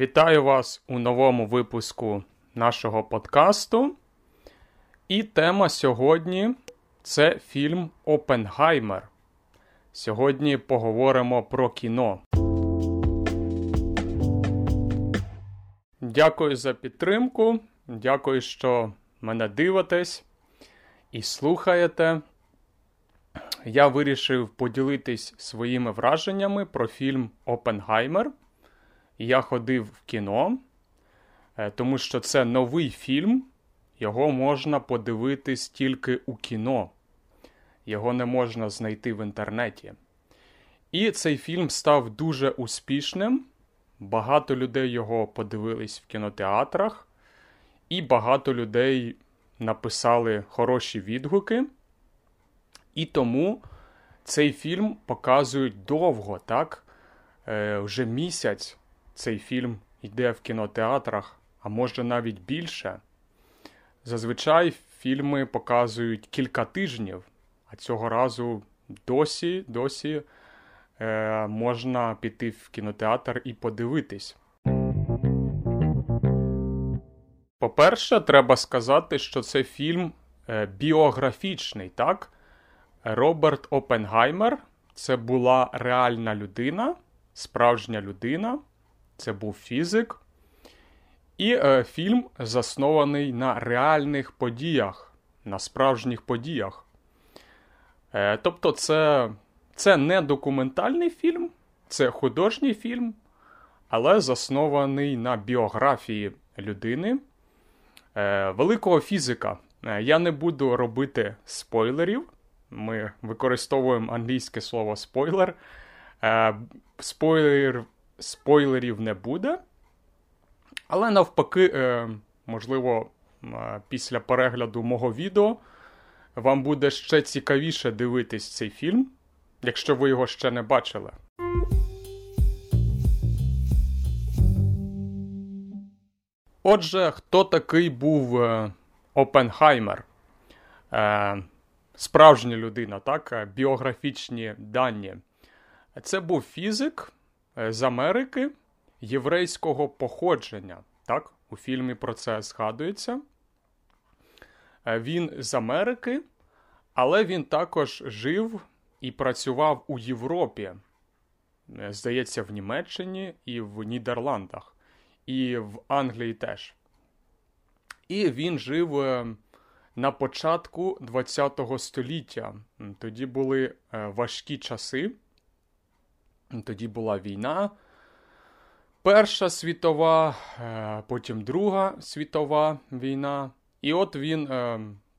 Вітаю вас у новому випуску нашого подкасту. І тема сьогодні це фільм Опенгаймер. Сьогодні поговоримо про кіно. Дякую за підтримку. Дякую, що мене дивитесь і слухаєте. Я вирішив поділитись своїми враженнями про фільм Опенгаймер. Я ходив в кіно, е, тому що це новий фільм, його можна подивитись тільки у кіно. Його не можна знайти в інтернеті. І цей фільм став дуже успішним. Багато людей його подивились в кінотеатрах, і багато людей написали хороші відгуки. І тому цей фільм показують довго, так? Е, Вже місяць цей фільм йде в кінотеатрах, а може навіть більше. Зазвичай фільми показують кілька тижнів, а цього разу досі досі е, можна піти в кінотеатр і подивитись. По-перше, треба сказати, що це фільм е, біографічний, так? Роберт Опенгаймер це була реальна людина, справжня людина, це був фізик. І е, фільм заснований на реальних подіях, на справжніх подіях. Е, Тобто, це, це не документальний фільм, це художній фільм, але заснований на біографії людини, е, великого фізика. Е, я не буду робити спойлерів. Ми використовуємо англійське слово спойлер. Е, спойлер спойлерів не буде. Але навпаки, е, можливо, е, після перегляду мого відео вам буде ще цікавіше дивитись цей фільм, якщо ви його ще не бачили. Отже, хто такий був е, Опенхаймер? Справжня людина, так? Біографічні дані. Це був фізик з Америки єврейського походження. Так? У фільмі про це згадується. Е, він з Америки, але він також жив і працював у Європі. Здається, в Німеччині і в Нідерландах і в Англії теж. І він жив е, на початку ХХ століття. Тоді були е, важкі часи. Тоді була війна. Перша світова, е, потім Друга світова війна. І от він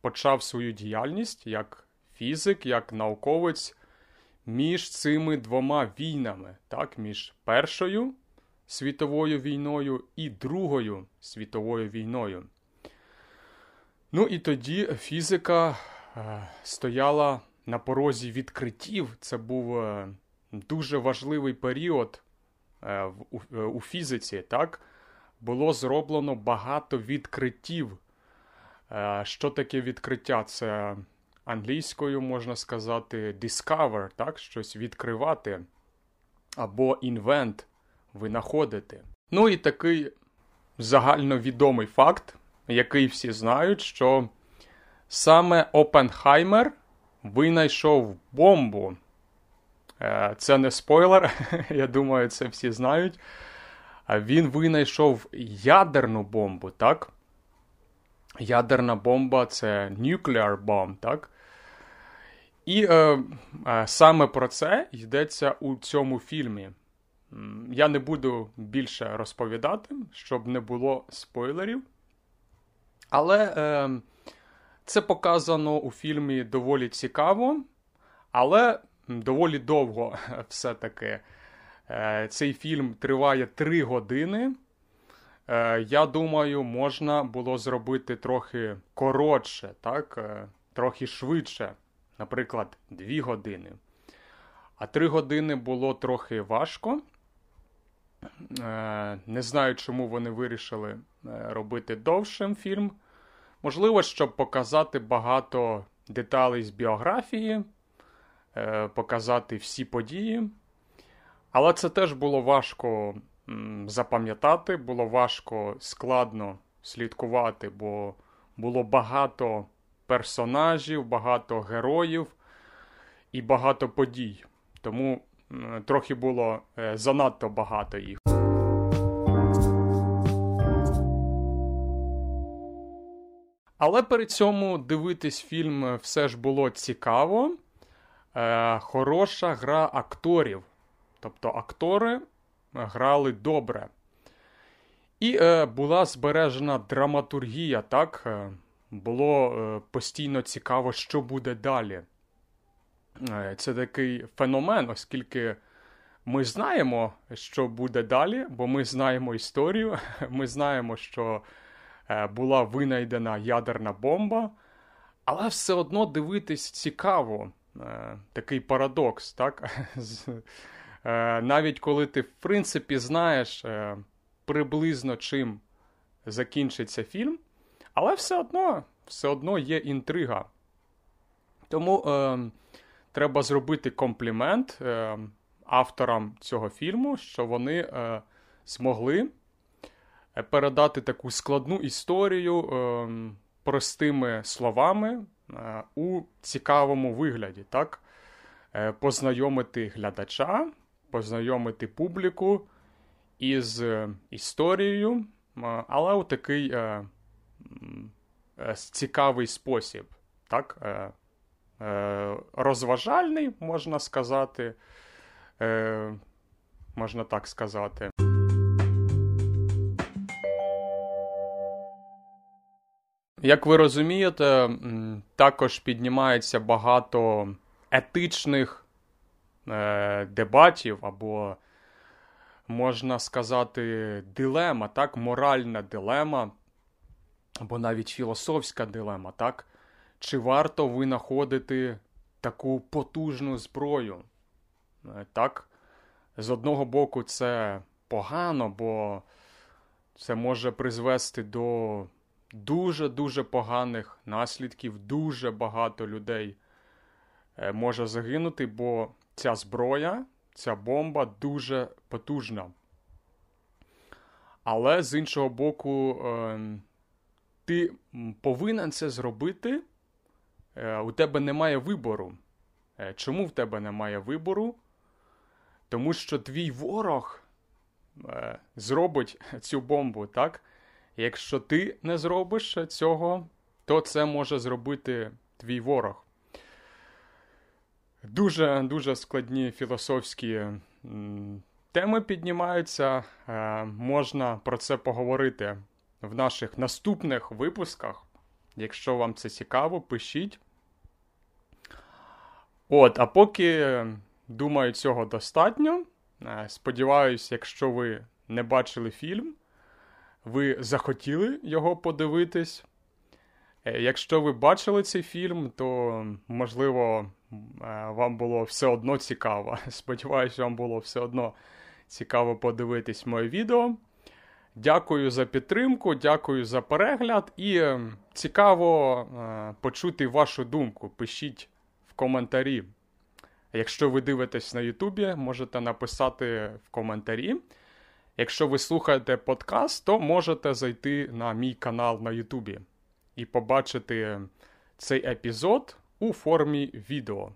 почав свою діяльність як фізик, як науковець між цими двома війнами, так, між Першою світовою війною і Другою світовою війною. Ну і тоді фізика е, стояла на порозі відкриттів. Це був е, дуже важливий період е, е, у фізиці. так? Було зроблено багато відкриттів. Е, що таке відкриття? Це англійською можна сказати discover, так? щось відкривати. Або invent винаходити. Ну і такий загальновідомий факт, який всі знають, що саме Опенхаймер винайшов бомбу. Е, це не спойлер, я думаю, це всі знають. Він винайшов ядерну бомбу, так? Ядерна бомба це nuclear bomb, так? І е, е, саме про це йдеться у цьому фільмі. Я не буду більше розповідати, щоб не було спойлерів. Але е, це показано у фільмі доволі цікаво, але доволі довго все-таки. Е, Цей фільм триває 3 години. Е, Я думаю, можна було зробити трохи коротше, так? Е, трохи швидше, наприклад, 2 години. А 3 години було трохи важко. Не знаю, чому вони вирішили робити довшим фільм. Можливо, щоб показати багато деталей з біографії, показати всі події. Але це теж було важко запам'ятати, було важко складно слідкувати, бо було багато персонажів, багато героїв і багато подій. Тому трохи було е, занадто багато їх. Але при цьому дивитись фільм все ж було цікаво. Е, Хороша гра акторів. Тобто актори грали добре. І е, була збережена драматургія, так? Е, було е, постійно цікаво, що буде далі. Е, це такий феномен, оскільки ми знаємо, що буде далі, бо ми знаємо історію. Ми знаємо, що е, була винайдена ядерна бомба, але все одно дивитись цікаво. Е, такий парадокс, так? Навіть коли ти, в принципі, знаєш приблизно чим закінчиться фільм, але все одно все одно є інтрига. Тому е, треба зробити комплімент е, авторам цього фільму, що вони е, змогли е, передати таку складну історію е, простими словами е, у цікавому вигляді. так? Е, познайомити глядача, познайомити публіку із е, історією, але у такий е, е, цікавий спосіб. так? Е, е, Розважальний, можна сказати. Е, Можна так сказати. Як ви розумієте, також піднімається багато етичних е, дебатів або можна сказати, дилема, так, моральна дилема, або навіть філософська дилема, так? Чи варто винаходити таку потужну зброю? Е, так? З одного боку, це погано, бо це може призвести до дуже-дуже поганих наслідків, дуже багато людей е, може загинути, бо ця зброя ця бомба дуже потужна. Але з іншого боку, е, ти повинен це зробити. Е, у тебе немає вибору. Е, чому в тебе немає вибору? Тому що твій ворог зробить цю бомбу, так? Якщо ти не зробиш цього, то це може зробити твій ворог. Дуже дуже складні філософські теми піднімаються. Е, можна про це поговорити в наших наступних випусках. Якщо вам це цікаво, пишіть. От, а поки, думаю, цього достатньо. Е, сподіваюсь, якщо ви не бачили фільм, ви захотіли його подивитись. Е, якщо ви бачили цей фільм, то можливо Е, вам було все одно цікаво. Сподіваюсь, вам було все одно цікаво подивитись моє відео. Дякую за підтримку, дякую за перегляд і е, цікаво почути вашу думку. Пишіть в коментарі. Якщо ви дивитесь на Ютубі, можете написати в коментарі. Якщо ви слухаєте подкаст, то можете зайти на мій канал на Ютубі і побачити цей епізод у формі відео.